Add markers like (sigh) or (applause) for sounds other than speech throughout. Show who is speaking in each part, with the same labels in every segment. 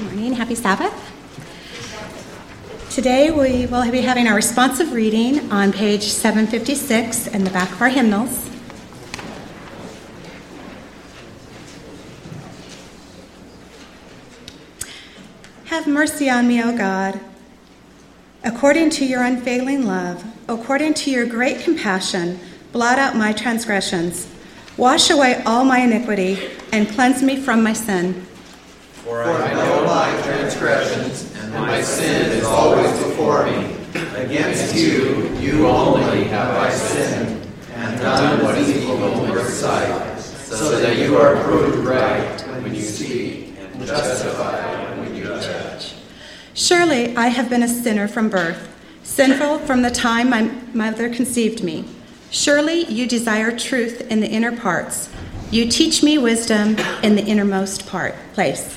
Speaker 1: Good morning. Happy Sabbath. Today we will be having our responsive reading on page 756 in the back of our hymnals. Have mercy on me, O God. According to your unfailing love, according to your great compassion, blot out my transgressions. Wash away all my iniquity and cleanse me from my sin.
Speaker 2: For I know my transgressions, and my sin is always before me. Against you, you only have I sinned, and done what is evil in your sight, so that you are proved right when you speak, and justified when you judge.
Speaker 1: Surely I have been a sinner from birth, sinful from the time my mother conceived me. Surely you desire truth in the inner parts. You teach me wisdom in the innermost part place.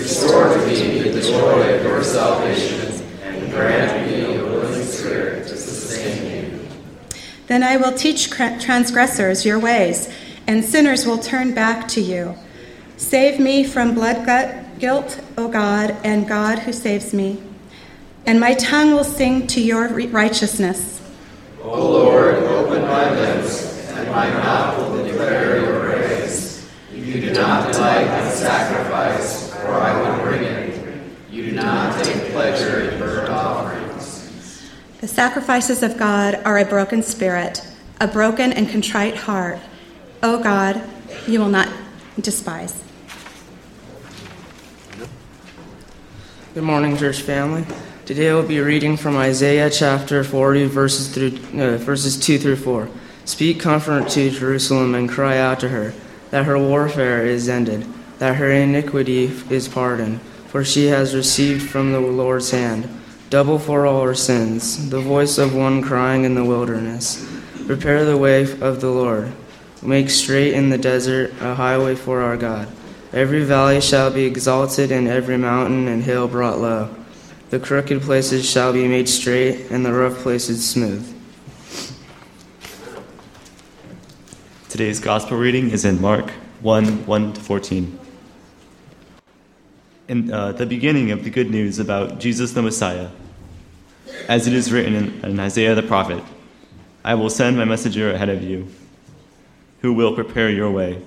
Speaker 2: Restore to me the joy of your salvation, and grant me a willing spirit to sustain you.
Speaker 1: Then I will teach transgressors your ways, and sinners will turn back to you. Save me from blood guilt, O God, and God who saves me. And my tongue will sing to your righteousness.
Speaker 2: O Lord, open my lips, and my mouth will declare your praise. You do not delight in sacrifice, or I would bring it. You do not take pleasure in burnt offerings.
Speaker 1: The sacrifices of God are a broken spirit, a broken and contrite heart. O God, you will not despise.
Speaker 3: Good morning, church family. Today we'll be reading from Isaiah chapter 40, verses, through, uh, verses 2 through 4. Speak comfort to Jerusalem and cry out to her that her warfare is ended, that her iniquity is pardoned, for she has received from the Lord's hand double for all her sins, the voice of one crying in the wilderness. Prepare the way of the Lord, make straight in the desert a highway for our God. Every valley shall be exalted, and every mountain and hill brought low. The crooked places shall be made straight, and the rough places smooth.
Speaker 4: Today's gospel reading is in Mark 1 1 to 14. In uh, the beginning of the good news about Jesus the Messiah, as it is written in, in Isaiah the prophet, I will send my messenger ahead of you, who will prepare your way.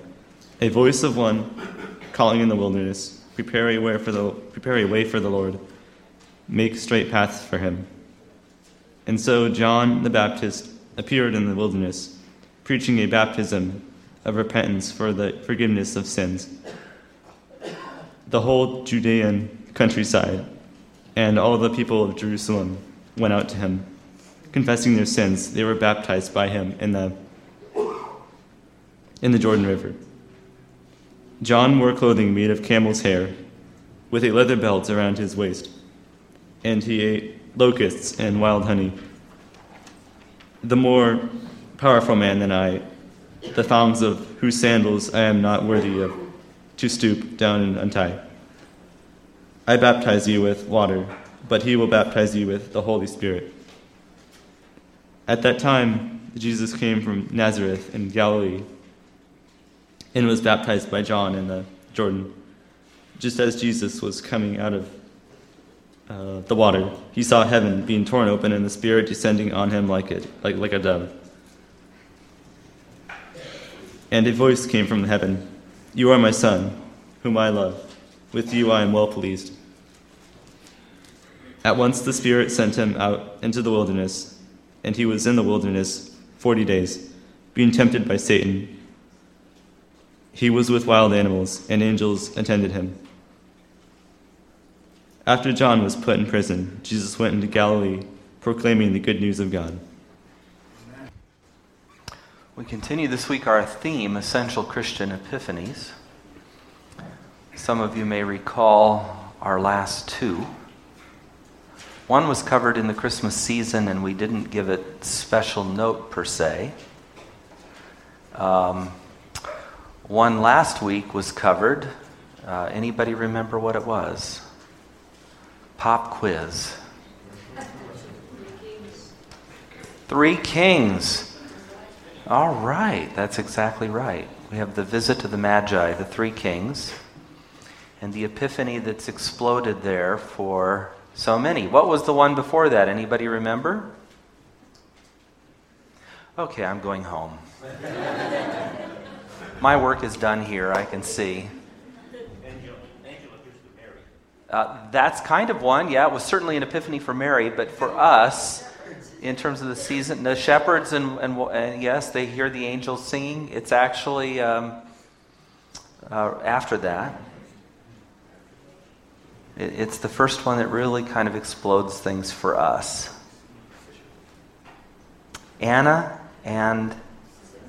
Speaker 4: A voice of one calling in the wilderness, prepare a way for the, prepare a way for the Lord make straight paths for him. And so John the Baptist appeared in the wilderness, preaching a baptism of repentance for the forgiveness of sins. The whole Judean countryside and all the people of Jerusalem went out to him. Confessing their sins, they were baptized by him in the, in the Jordan River. John wore clothing made of camel's hair, with a leather belt around his waist and he ate locusts and wild honey. The more powerful man than I, the thongs of whose sandals I am not worthy of, to stoop down and untie. I baptize you with water, but he will baptize you with the Holy Spirit. At that time, Jesus came from Nazareth in Galilee and was baptized by John in the Jordan. Just as Jesus was coming out of uh, the water, he saw heaven being torn open and the Spirit descending on him like, it, like, like a dove. And a voice came from heaven You are my Son, whom I love. With you I am well pleased. At once the Spirit sent him out into the wilderness, and he was in the wilderness forty days, being tempted by Satan. He was with wild animals, and angels attended him. After John was put in prison, Jesus went into Galilee, proclaiming the good news of God.
Speaker 5: We continue this week our theme, Essential Christian Epiphanies. Some of you may recall our last two. One was covered in the Christmas season, and we didn't give it special note per se. Um, one last week was covered. Uh, anybody remember what it was? Pop quiz. Three kings. All right, that's exactly right. We have the visit to the Magi, the three kings, and the epiphany that's exploded there for so many. What was the one before that? Anybody remember? Okay, I'm going home. (laughs) My work is done here, I can see. Uh, that's kind of one, yeah. It was certainly an epiphany for Mary, but for us, in terms of the season. The shepherds, and, and, and yes, they hear the angels singing. It's actually um, uh, after that. It, it's the first one that really kind of explodes things for us. Anna and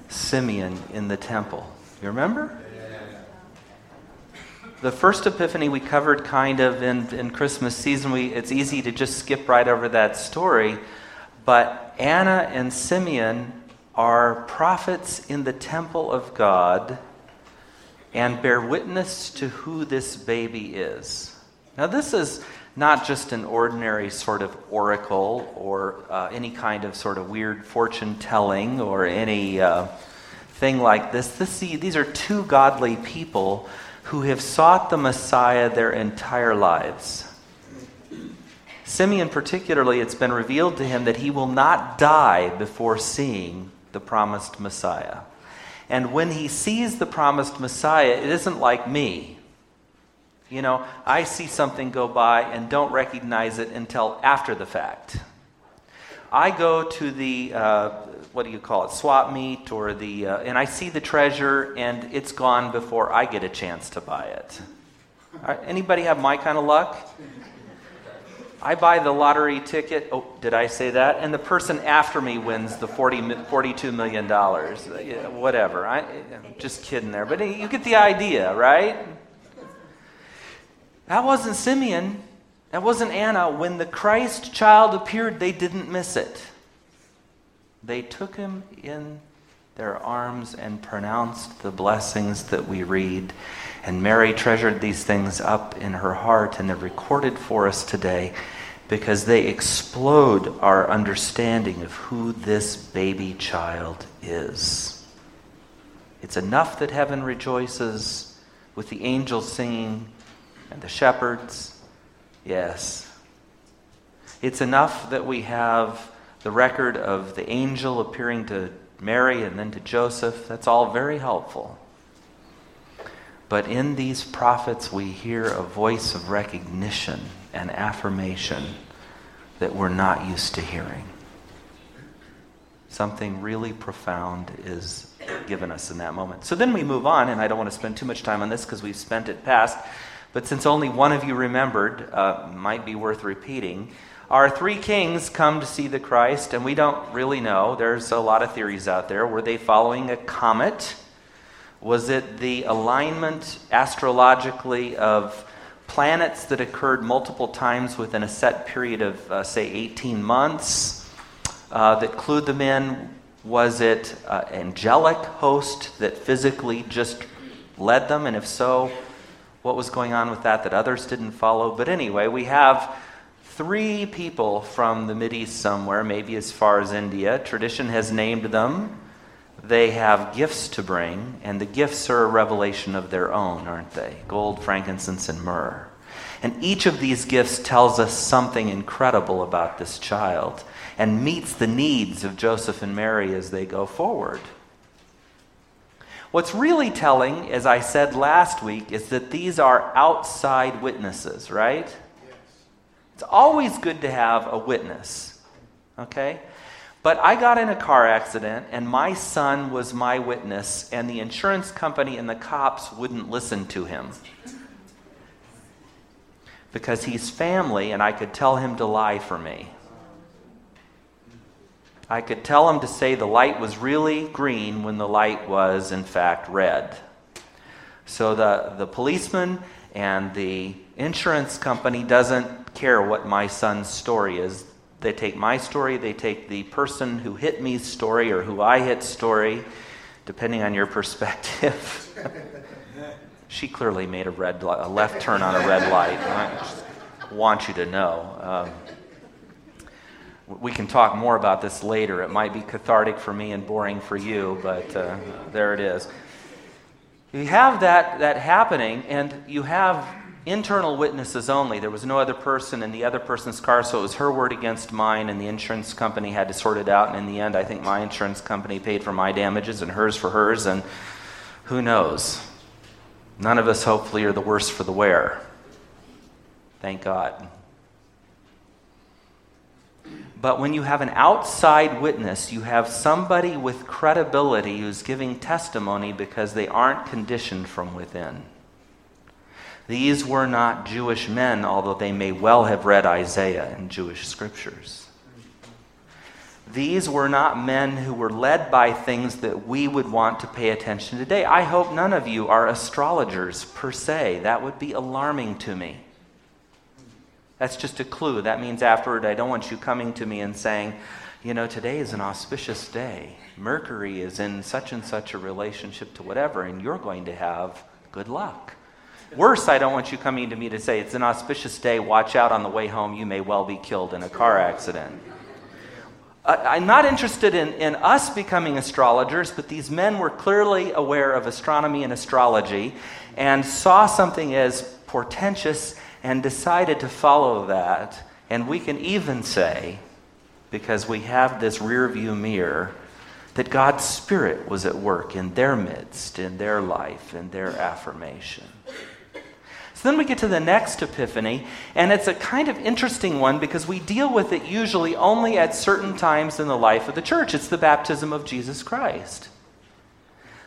Speaker 5: Simeon in the temple. You remember? The first epiphany we covered kind of in, in Christmas season. We, it's easy to just skip right over that story. But Anna and Simeon are prophets in the temple of God and bear witness to who this baby is. Now, this is not just an ordinary sort of oracle or uh, any kind of sort of weird fortune telling or any uh, thing like this. this. These are two godly people who have sought the Messiah their entire lives. Simeon, particularly, it's been revealed to him that he will not die before seeing the promised Messiah. And when he sees the promised Messiah, it isn't like me. You know, I see something go by and don't recognize it until after the fact. I go to the, uh, what do you call it, swap meet, or the, uh, and I see the treasure and it's gone before I get a chance to buy it. Anybody have my kind of luck? I buy the lottery ticket. Oh, did I say that? And the person after me wins the 40, $42 million. Uh, yeah, whatever. I, am just kidding there. But uh, you get the idea, right? That wasn't Simeon. That wasn't Anna. When the Christ child appeared, they didn't miss it. They took him in their arms and pronounced the blessings that we read. And Mary treasured these things up in her heart, and they're recorded for us today because they explode our understanding of who this baby child is. It's enough that heaven rejoices with the angels singing and the shepherds. Yes. It's enough that we have the record of the angel appearing to Mary and then to Joseph. That's all very helpful. But in these prophets, we hear a voice of recognition and affirmation that we're not used to hearing. Something really profound is given us in that moment. So then we move on, and I don't want to spend too much time on this because we've spent it past. But since only one of you remembered, uh, might be worth repeating. Our three kings come to see the Christ, and we don't really know. There's a lot of theories out there. Were they following a comet? Was it the alignment astrologically of planets that occurred multiple times within a set period of, uh, say, 18 months uh, that clued them in? Was it uh, angelic host that physically just led them? And if so, what was going on with that that others didn't follow? But anyway, we have three people from the East somewhere, maybe as far as India. Tradition has named them. They have gifts to bring, and the gifts are a revelation of their own, aren't they? Gold, frankincense, and myrrh. And each of these gifts tells us something incredible about this child and meets the needs of Joseph and Mary as they go forward. What's really telling, as I said last week, is that these are outside witnesses, right? Yes. It's always good to have a witness, okay? But I got in a car accident, and my son was my witness, and the insurance company and the cops wouldn't listen to him. Because he's family, and I could tell him to lie for me. I could tell him to say the light was really green when the light was, in fact, red. So the, the policeman and the insurance company doesn't care what my son's story is. They take my story, they take the person who hit me's story or who I hit story, depending on your perspective. (laughs) she clearly made a red a left turn on a red light. I want you to know. Um, we can talk more about this later. It might be cathartic for me and boring for you, but uh, there it is. You have that, that happening, and you have internal witnesses only. There was no other person in the other person's car, so it was her word against mine, and the insurance company had to sort it out. And in the end, I think my insurance company paid for my damages and hers for hers, and who knows? None of us, hopefully, are the worse for the wear. Thank God. But when you have an outside witness, you have somebody with credibility who's giving testimony because they aren't conditioned from within. These were not Jewish men, although they may well have read Isaiah in Jewish scriptures. These were not men who were led by things that we would want to pay attention to today. I hope none of you are astrologers per se. That would be alarming to me. That's just a clue. That means afterward, I don't want you coming to me and saying, you know, today is an auspicious day. Mercury is in such and such a relationship to whatever, and you're going to have good luck. Worse, I don't want you coming to me to say, it's an auspicious day, watch out on the way home, you may well be killed in a car accident. I'm not interested in, in us becoming astrologers, but these men were clearly aware of astronomy and astrology and saw something as portentous and decided to follow that. And we can even say, because we have this rear view mirror, that God's Spirit was at work in their midst, in their life, in their affirmation then we get to the next epiphany, and it's a kind of interesting one because we deal with it usually only at certain times in the life of the church. It's the baptism of Jesus Christ.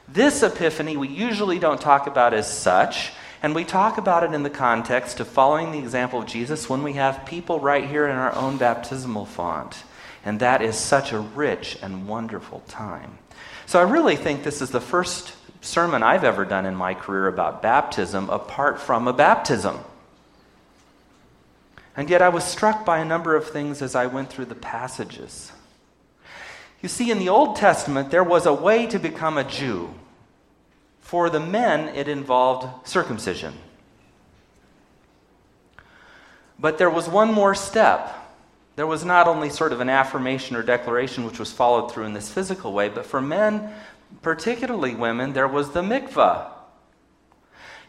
Speaker 5: This epiphany we usually don't talk about as such, and we talk about it in the context of following the example of Jesus when we have people right here in our own baptismal font. And that is such a rich and wonderful time. So I really think this is the first sermon I've ever done in my career about baptism apart from a baptism. And yet I was struck by a number of things as I went through the passages. You see, in the Old Testament, there was a way to become a Jew. For the men, it involved circumcision. But there was one more step. There was not only sort of an affirmation or declaration which was followed through in this physical way, but for men, particularly women, there was the mikvah.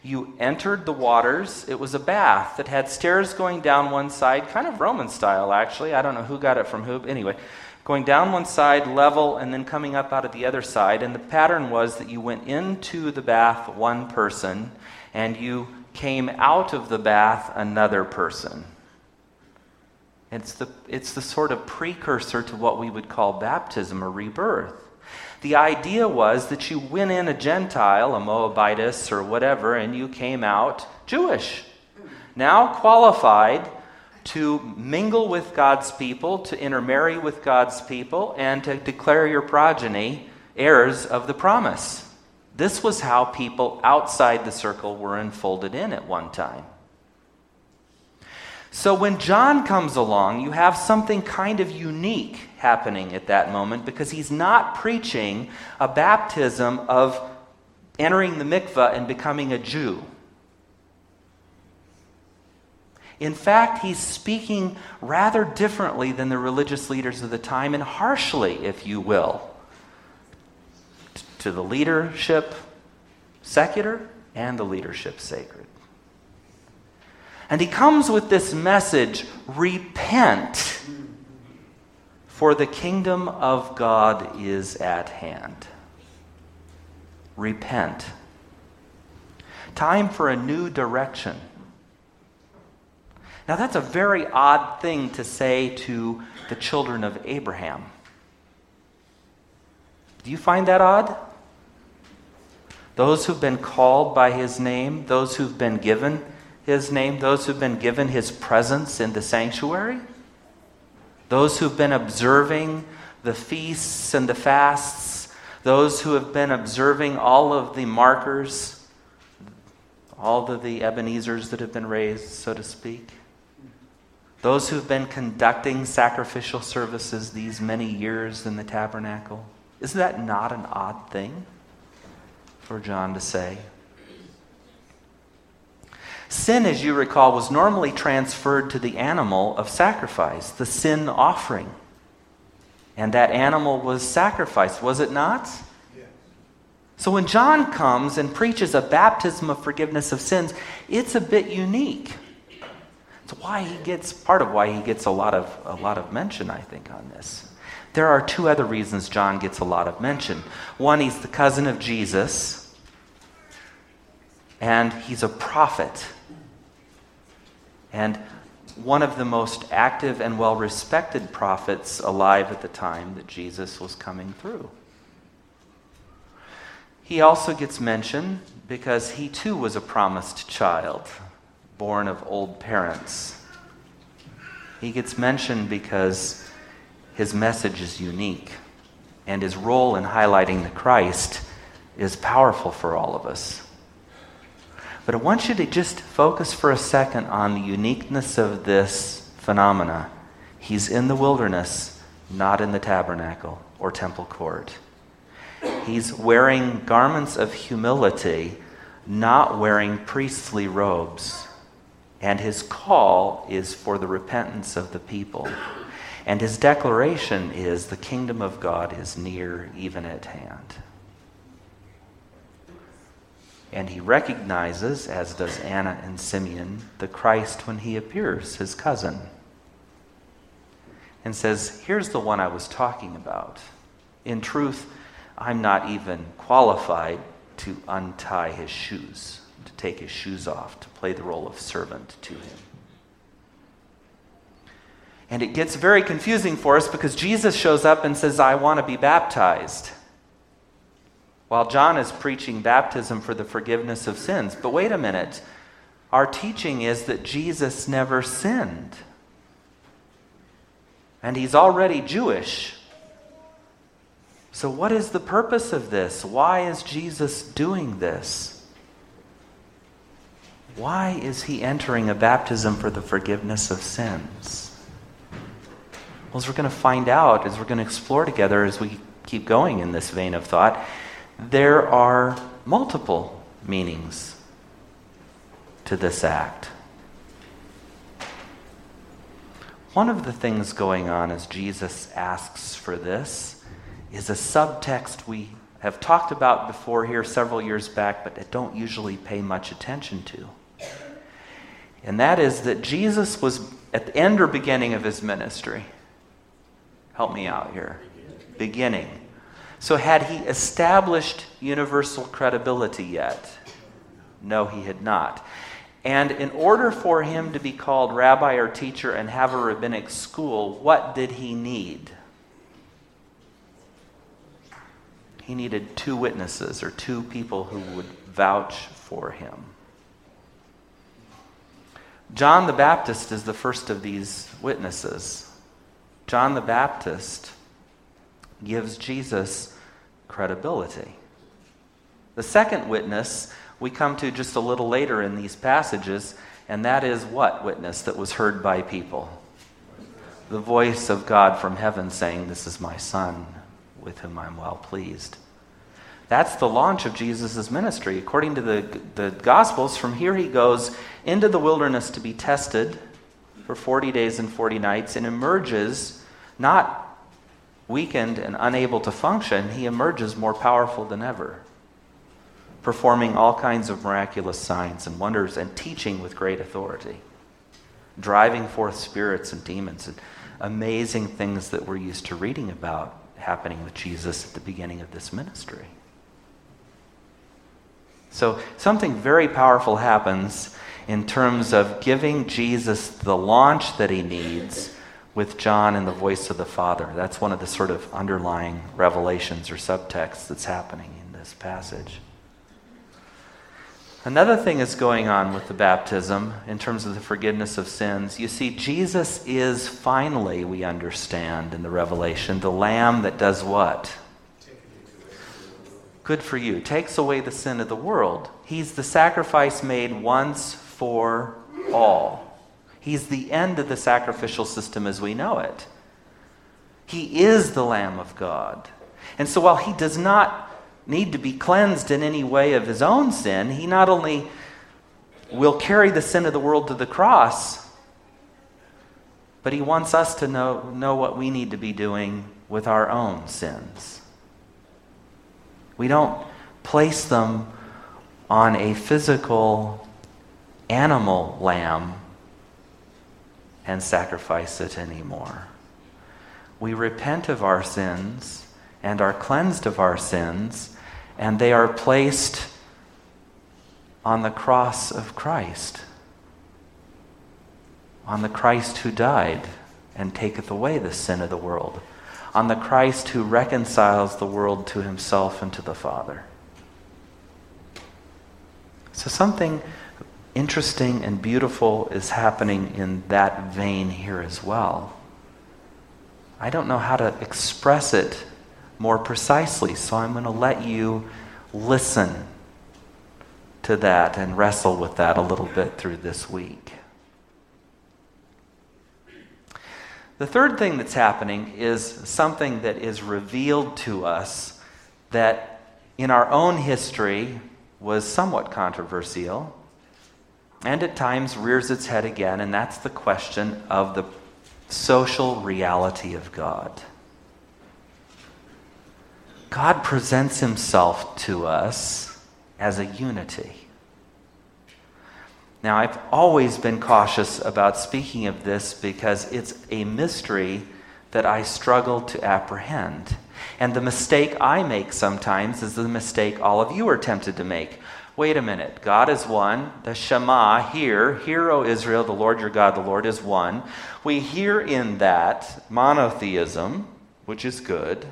Speaker 5: You entered the waters. It was a bath that had stairs going down one side, kind of Roman style, actually. I don't know who got it from who. Anyway, going down one side, level, and then coming up out of the other side. And the pattern was that you went into the bath one person, and you came out of the bath another person. It's the, it's the sort of precursor to what we would call baptism or rebirth. The idea was that you went in a Gentile, a Moabitess or whatever, and you came out Jewish. Now qualified to mingle with God's people, to intermarry with God's people, and to declare your progeny heirs of the promise. This was how people outside the circle were enfolded in at one time. So when John comes along, you have something kind of unique happening at that moment because he's not preaching a baptism of entering the mikveh and becoming a Jew. In fact, he's speaking rather differently than the religious leaders of the time and harshly, if you will, to the leadership secular and the leadership sacred. And he comes with this message repent, for the kingdom of God is at hand. Repent. Time for a new direction. Now, that's a very odd thing to say to the children of Abraham. Do you find that odd? Those who've been called by his name, those who've been given his name, those who've been given his presence in the sanctuary, those who've been observing the feasts and the fasts, those who have been observing all of the markers, all of the Ebenezers that have been raised, so to speak. those who've been conducting sacrificial services these many years in the tabernacle. Isn't that not an odd thing for John to say? Sin, as you recall, was normally transferred to the animal of sacrifice, the sin offering. And that animal was sacrificed, was it not? So when John comes and preaches a baptism of forgiveness of sins, it's a bit unique. It's why he gets part of why he gets a lot of a lot of mention, I think, on this. There are two other reasons John gets a lot of mention. One, he's the cousin of Jesus, and he's a prophet. And one of the most active and well respected prophets alive at the time that Jesus was coming through. He also gets mentioned because he too was a promised child born of old parents. He gets mentioned because his message is unique and his role in highlighting the Christ is powerful for all of us. But I want you to just focus for a second on the uniqueness of this phenomena. He's in the wilderness, not in the tabernacle or temple court. He's wearing garments of humility, not wearing priestly robes. And his call is for the repentance of the people. And his declaration is the kingdom of God is near, even at hand. And he recognizes, as does Anna and Simeon, the Christ when he appears, his cousin. And says, Here's the one I was talking about. In truth, I'm not even qualified to untie his shoes to take his shoes off, to play the role of servant to him. And it gets very confusing for us because Jesus shows up and says, I want to be baptized. While John is preaching baptism for the forgiveness of sins. But wait a minute. Our teaching is that Jesus never sinned. And he's already Jewish. So, what is the purpose of this? Why is Jesus doing this? Why is he entering a baptism for the forgiveness of sins? Well, as we're going to find out, as we're going to explore together as we keep going in this vein of thought, there are multiple meanings to this act. One of the things going on as Jesus asks for this is a subtext we have talked about before here several years back, but don't usually pay much attention to. And that is that Jesus was at the end or beginning of his ministry. Help me out here. Beginning. So, had he established universal credibility yet? No, he had not. And in order for him to be called rabbi or teacher and have a rabbinic school, what did he need? He needed two witnesses or two people who would vouch for him. John the Baptist is the first of these witnesses. John the Baptist gives Jesus credibility. The second witness we come to just a little later in these passages, and that is what witness that was heard by people? The voice of God from heaven saying, This is my Son, with whom I'm well pleased. That's the launch of Jesus' ministry. According to the, the Gospels, from here he goes into the wilderness to be tested for 40 days and 40 nights and emerges not weakened and unable to function, he emerges more powerful than ever, performing all kinds of miraculous signs and wonders and teaching with great authority, driving forth spirits and demons and amazing things that we're used to reading about happening with Jesus at the beginning of this ministry. So, something very powerful happens in terms of giving Jesus the launch that he needs with John and the voice of the Father. That's one of the sort of underlying revelations or subtexts that's happening in this passage. Another thing is going on with the baptism in terms of the forgiveness of sins. You see, Jesus is finally, we understand in the Revelation, the Lamb that does what? good for you, takes away the sin of the world. He's the sacrifice made once for all. He's the end of the sacrificial system as we know it. He is the Lamb of God. And so while he does not need to be cleansed in any way of his own sin, he not only will carry the sin of the world to the cross, but he wants us to know, know what we need to be doing with our own sins. We don't place them on a physical animal lamb and sacrifice it anymore. We repent of our sins and are cleansed of our sins, and they are placed on the cross of Christ, on the Christ who died and taketh away the sin of the world, on the Christ who reconciles the world to himself and to the Father. So, something interesting and beautiful is happening in that vein here as well. I don't know how to express it more precisely, so I'm going to let you listen to that and wrestle with that a little bit through this week. The third thing that's happening is something that is revealed to us that in our own history was somewhat controversial and at times rears its head again, and that's the question of the social reality of God. God presents himself to us as a unity. Now, I've always been cautious about speaking of this because it's a mystery that I struggle to apprehend. And the mistake I make sometimes is the mistake all of you are tempted to make. Wait a minute, God is one. The Shema here, Hear, O Israel, the Lord your God, the Lord is one. We hear in that monotheism, which is good.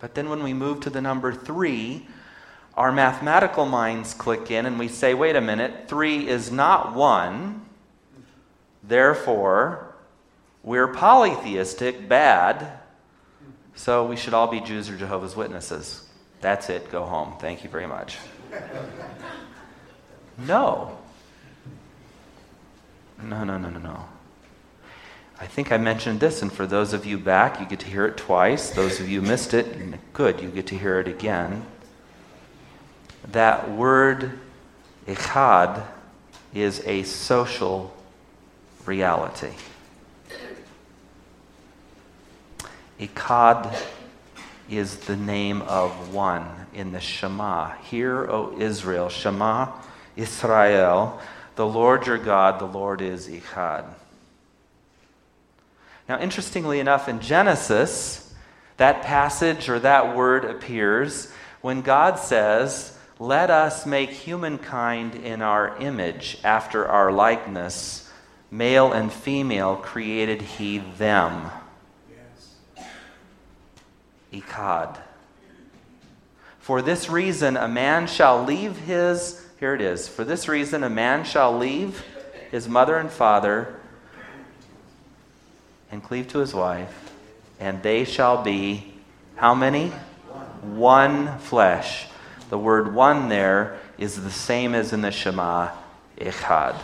Speaker 5: But then when we move to the number three, our mathematical minds click in and we say, wait a minute, three is not one. Therefore, we're polytheistic, bad. So we should all be Jews or Jehovah's Witnesses. That's it. Go home. Thank you very much. No. No, no, no, no, no. I think I mentioned this, and for those of you back, you get to hear it twice. Those of you missed it, good, you get to hear it again. That word, echad, is a social reality. Echad is the name of one in the Shema. Hear, O Israel, Shema Israel, the Lord your God, the Lord is Echad. Now, interestingly enough, in Genesis, that passage or that word appears when God says, Let us make humankind in our image, after our likeness. Male and female created he them. Echad. For this reason, a man shall leave his, here it is, for this reason, a man shall leave his mother and father and cleave to his wife, and they shall be how many? One, one flesh. The word one there is the same as in the Shema, echad.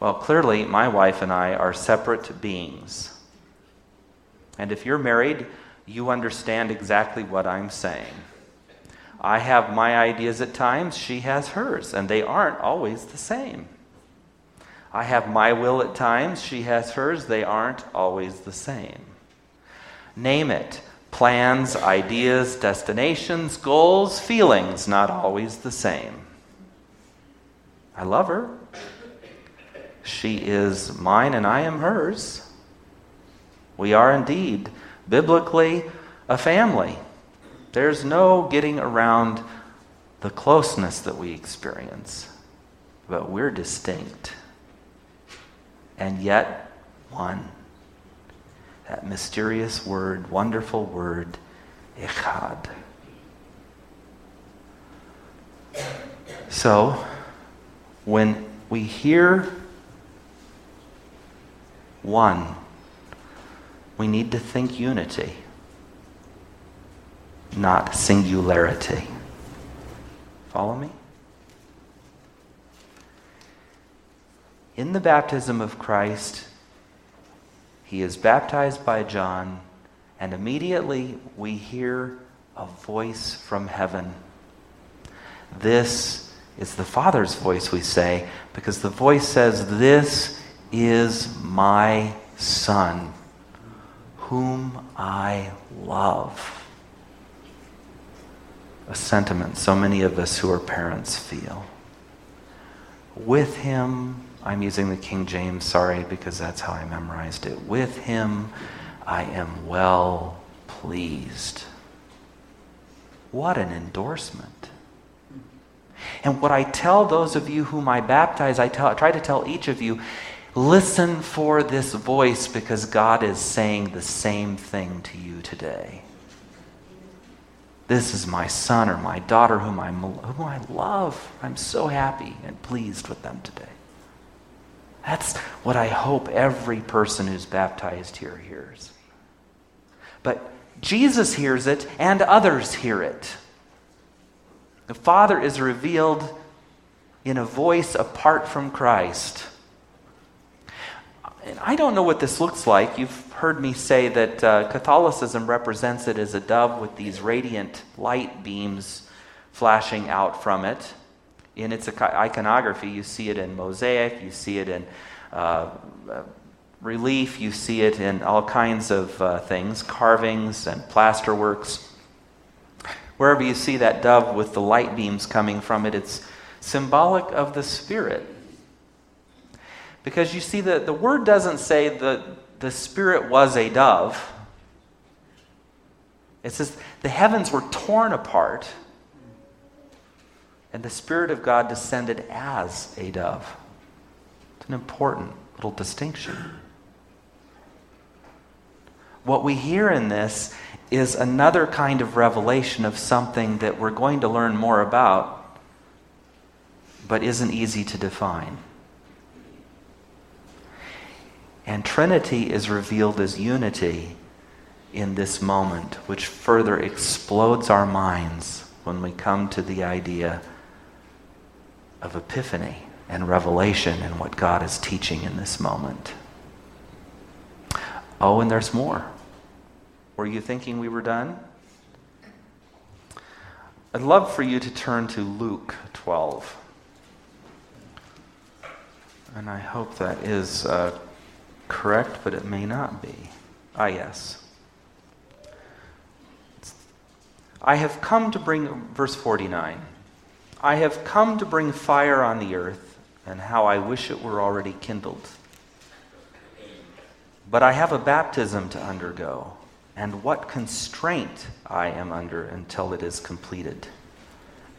Speaker 5: Well, clearly, my wife and I are separate beings. And if you're married, you understand exactly what I'm saying. I have my ideas at times, she has hers, and they aren't always the same. I have my will at times, she has hers, they aren't always the same. Name it plans, ideas, destinations, goals, feelings, not always the same. I love her. She is mine and I am hers. We are indeed, biblically, a family. There's no getting around the closeness that we experience, but we're distinct and yet one. That mysterious word, wonderful word, echad. So, when we hear one, we need to think unity, not singularity. Follow me? in the baptism of Christ, he is baptized by John, and immediately we hear a voice from heaven. This is the Father's voice, we say, because the voice says, This is my Son, whom I love. A sentiment so many of us who are parents feel. With him, I'm using the King James, sorry, because that's how I memorized it. With him, I am well pleased. What an endorsement. And what I tell those of you whom I baptize, I, tell, I try to tell each of you listen for this voice because God is saying the same thing to you today. This is my son or my daughter whom, i whom I love. I'm so happy and pleased with them today. That's what I hope every person who's baptized here hears. But Jesus hears it and others hear it. The Father is revealed in a voice apart from Christ. And I don't know what this looks like. You've heard me say that uh, Catholicism represents it as a dove with these radiant light beams flashing out from it. In its iconography, you see it in mosaic, you see it in uh, uh, relief, you see it in all kinds of uh, things, carvings and plasterworks. Wherever you see that dove with the light beams coming from it, it's symbolic of the Spirit. Because you see, the, the word doesn't say that the Spirit was a dove. It says the heavens were torn apart, and the Spirit of God descended as a dove. It's an important little distinction. What we hear in this is another kind of revelation of something that we're going to learn more about, but isn't easy to define. And Trinity is revealed as unity in this moment, which further explodes our minds when we come to the idea of epiphany and revelation and what God is teaching in this moment. Oh, and there's more. Were you thinking we were done? I'd love for you to turn to Luke 12. And I hope that is uh, correct, but it may not be. Ah, yes. I have come to bring, verse 49, I have come to bring fire on the earth, and how I wish it were already kindled. But I have a baptism to undergo and what constraint I am under until it is completed.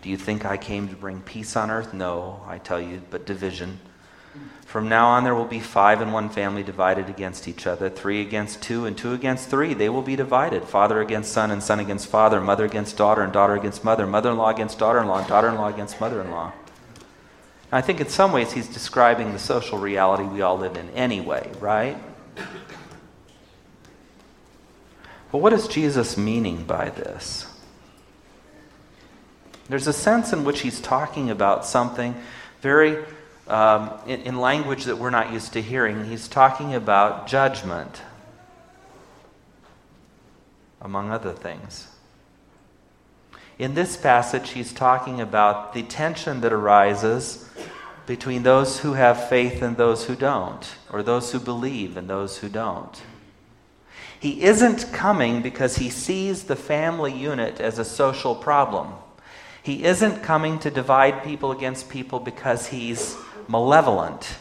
Speaker 5: Do you think I came to bring peace on earth? No, I tell you, but division. From now on, there will be five in one family divided against each other, three against two, and two against three. They will be divided father against son, and son against father, mother against daughter, and daughter against mother, mother in law against daughter in law, and daughter in law against mother in law. I think in some ways he's describing the social reality we all live in anyway, right? But what is Jesus meaning by this? There's a sense in which he's talking about something very, um, in, in language that we're not used to hearing. He's talking about judgment, among other things. In this passage, he's talking about the tension that arises between those who have faith and those who don't, or those who believe and those who don't. He isn't coming because he sees the family unit as a social problem. He isn't coming to divide people against people because he's malevolent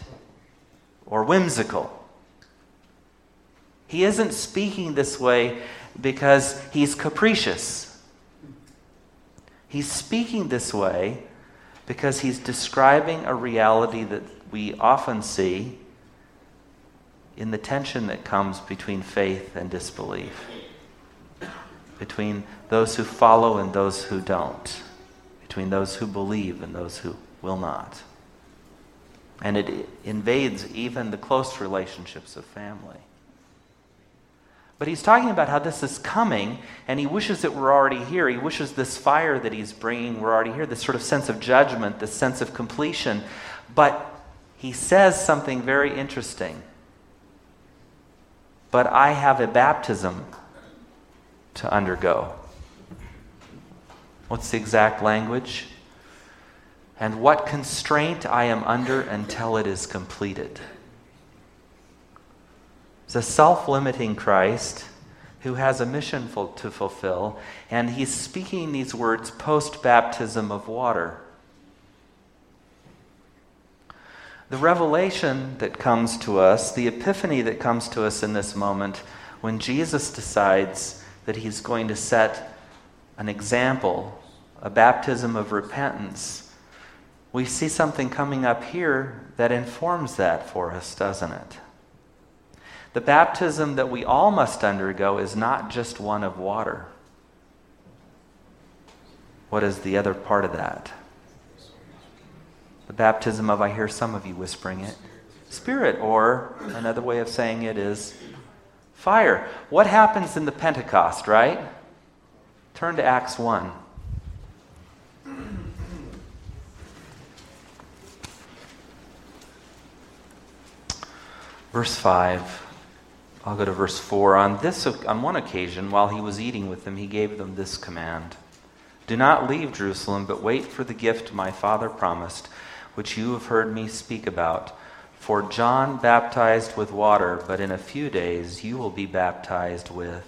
Speaker 5: or whimsical. He isn't speaking this way because he's capricious. He's speaking this way because he's describing a reality that we often see in the tension that comes between faith and disbelief, between those who follow and those who don't, between those who believe and those who will not. And it invades even the close relationships of family. But he's talking about how this is coming, and he wishes it were already here. He wishes this fire that he's bringing were already here, this sort of sense of judgment, this sense of completion. But he says something very interesting. But I have a baptism to undergo. What's the exact language? And what constraint I am under until it is completed. It's a self limiting Christ who has a mission to fulfill, and he's speaking these words post baptism of water. The revelation that comes to us, the epiphany that comes to us in this moment, when Jesus decides that he's going to set an example, a baptism of repentance, we see something coming up here that informs that for us, doesn't it? The baptism that we all must undergo is not just one of water. What is the other part of that? The baptism of, I hear some of you whispering it, Spirit, or another way of saying it is fire. What happens in the Pentecost, right? Turn to Acts 1. Verse 5. I'll go to verse 4. On, this, on one occasion, while he was eating with them, he gave them this command Do not leave Jerusalem, but wait for the gift my father promised which you have heard me speak about. For John baptized with water, but in a few days you will be baptized with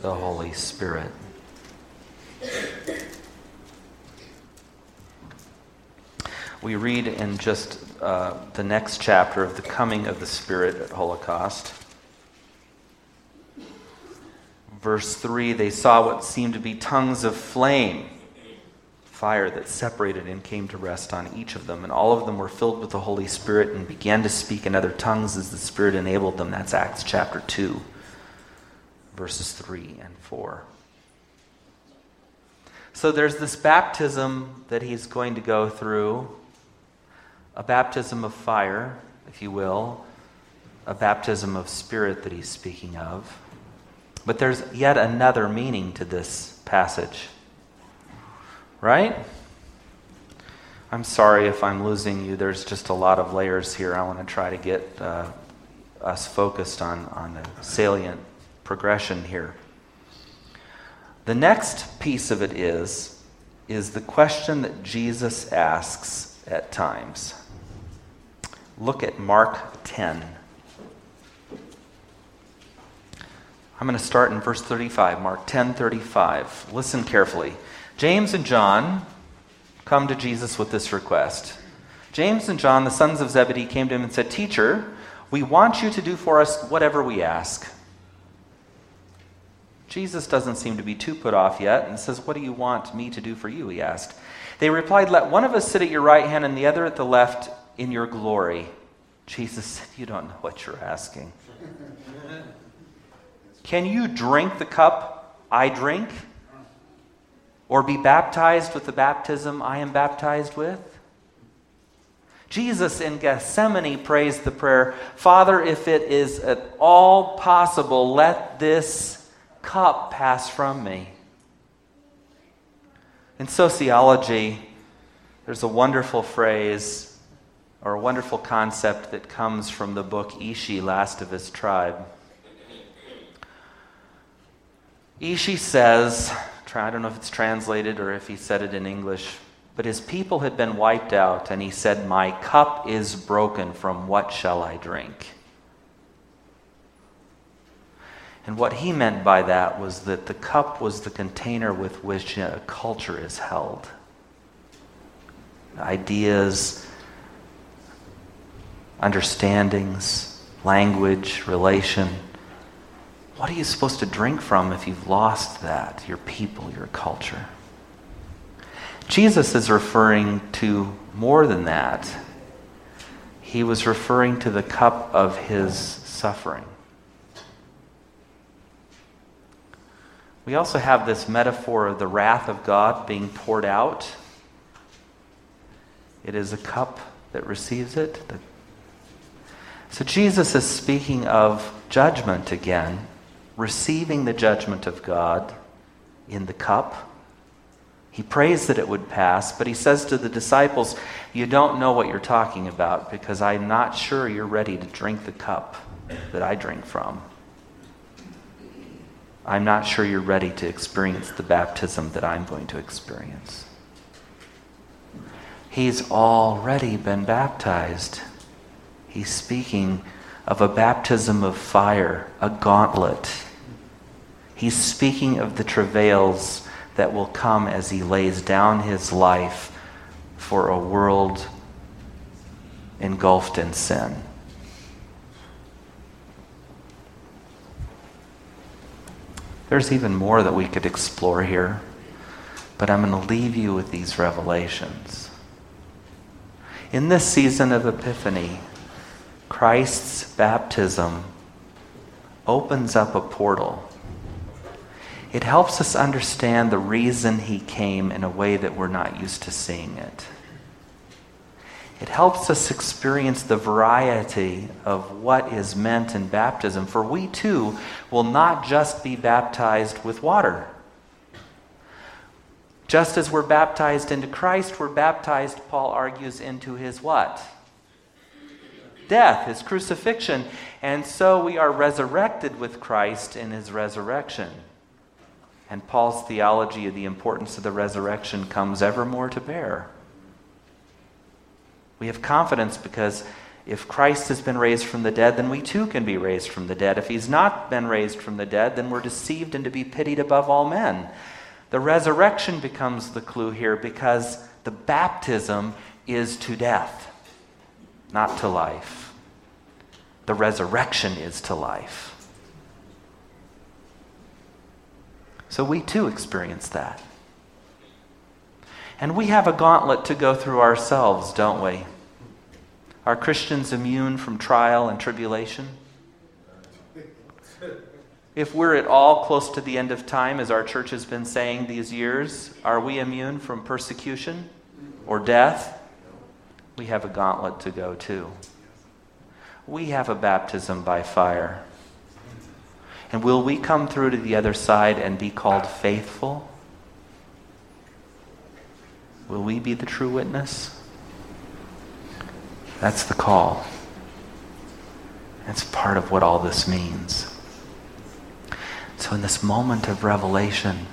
Speaker 5: the Holy Spirit. We read in just uh, the next chapter of the coming of the Spirit at Pentecost. Verse 3 they saw what seemed to be tongues of flame fire that separated and came to rest on each of them. And all of them were filled with the Holy Spirit and began to speak in other tongues as the Spirit enabled them. That's Acts chapter 2, verses 3 and 4. So there's this baptism that he's going to go through a baptism of fire, if you will, a baptism of spirit that he's speaking of. But there's yet another meaning to this passage. Right? I'm sorry if I'm losing you. There's just a lot of layers here. I want to try to get uh, us focused on, on the salient progression here. The next piece of it is, is the question that Jesus asks at times. Look at Mark 10. I'm going to start in verse 35, Mark 10 35. Listen carefully. James and John come to Jesus with this request. James and John, the sons of Zebedee, came to him and said, Teacher, we want you to do for us whatever we ask. Jesus doesn't seem to be too put off yet and says, What do you want me to do for you? He asked. They replied, Let one of us sit at your right hand and the other at the left in your glory. Jesus said, You don't know what you're asking. Can you drink the cup I drink? or be baptized with the baptism I am baptized with? Jesus in Gethsemane prays the prayer Father, if it is at all possible, let this cup pass from me. In sociology, there's a wonderful phrase or a wonderful concept that comes from the book Ishi, Last of His Tribe. Ishi says, I don't know if it's translated or if he said it in English, but his people had been wiped out, and he said, My cup is broken, from what shall I drink? And what he meant by that was that the cup was the container with which a culture is held. Ideas, understandings, language, relation. What are you supposed to drink from if you've lost that, your people, your culture? Jesus is referring to more than that. He was referring to the cup of his suffering. We also have this metaphor of the wrath of God being poured out. It is a cup that receives it. So Jesus is speaking of judgment again receiving the judgment of God in the cup. He prays that it would pass, but he says to the disciples, You don't know what you're talking about because I'm not sure you're ready to drink the cup that I drink from. I'm not sure you're ready to experience the baptism that I'm going to experience. He's already been baptized. He's speaking of a baptism of fire, a gauntlet. He's speaking of the travails that will come as he lays down his life for a world engulfed in sin. There's even more that we could explore here, but I'm going to leave you with these revelations. In this season of Epiphany, Christ's baptism opens up a portal. It helps us understand the reason he came in a way that we're not used to seeing it. It helps us experience the variety of what is meant in baptism, for we too will not just be baptized with water. Just as we're baptized into Christ, we're baptized, Paul argues, into his what? Death, his crucifixion. And so we are resurrected with Christ in his resurrection. And Paul's theology of the importance of the resurrection comes ever more to bear. We have confidence because if Christ has been raised from the dead, then we too can be raised from the dead. If he's not been raised from the dead, then we're deceived and to be pitied above all men. The resurrection becomes the clue here because the baptism is to death, not to life. The resurrection is to life. So we too experience that. And we have a gauntlet to go through ourselves, don't we? Are Christians immune from trial and tribulation? If we're at all close to the end of time, as our church has been saying these years, are we immune from persecution or death? We have a gauntlet to go to. We have a baptism by fire. And will we come through to the other side and be called faithful? Will we be the true witness? That's the call. That's part of what all this means. So, in this moment of revelation,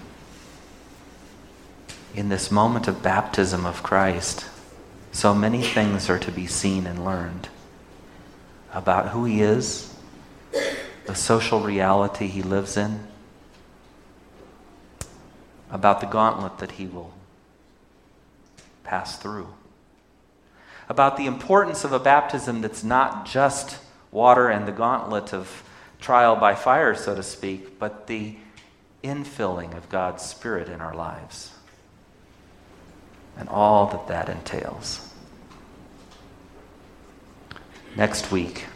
Speaker 5: in this moment of baptism of Christ, so many things are to be seen and learned about who He is, the social reality He lives in, about the gauntlet that He will pass through. About the importance of a baptism that's not just water and the gauntlet of trial by fire, so to speak, but the infilling of God's Spirit in our lives and all that that entails. Next week,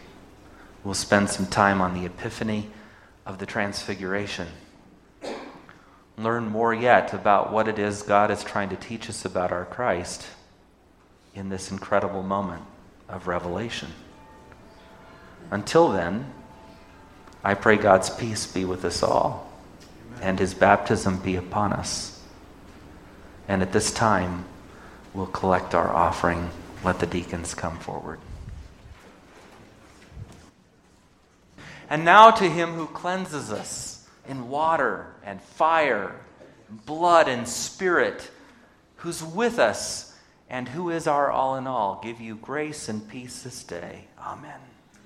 Speaker 5: we'll spend some time on the Epiphany of the Transfiguration learn more yet about what it is God is trying to teach us about our Christ in this incredible moment of revelation. Until then, I pray God's peace be with us all and his baptism be upon us. And at this time, we'll collect our offering. Let the deacons come forward. And now to him who cleanses us in water and fire, blood and spirit, who's with us and who is our all in all, give you grace and peace this day. Amen.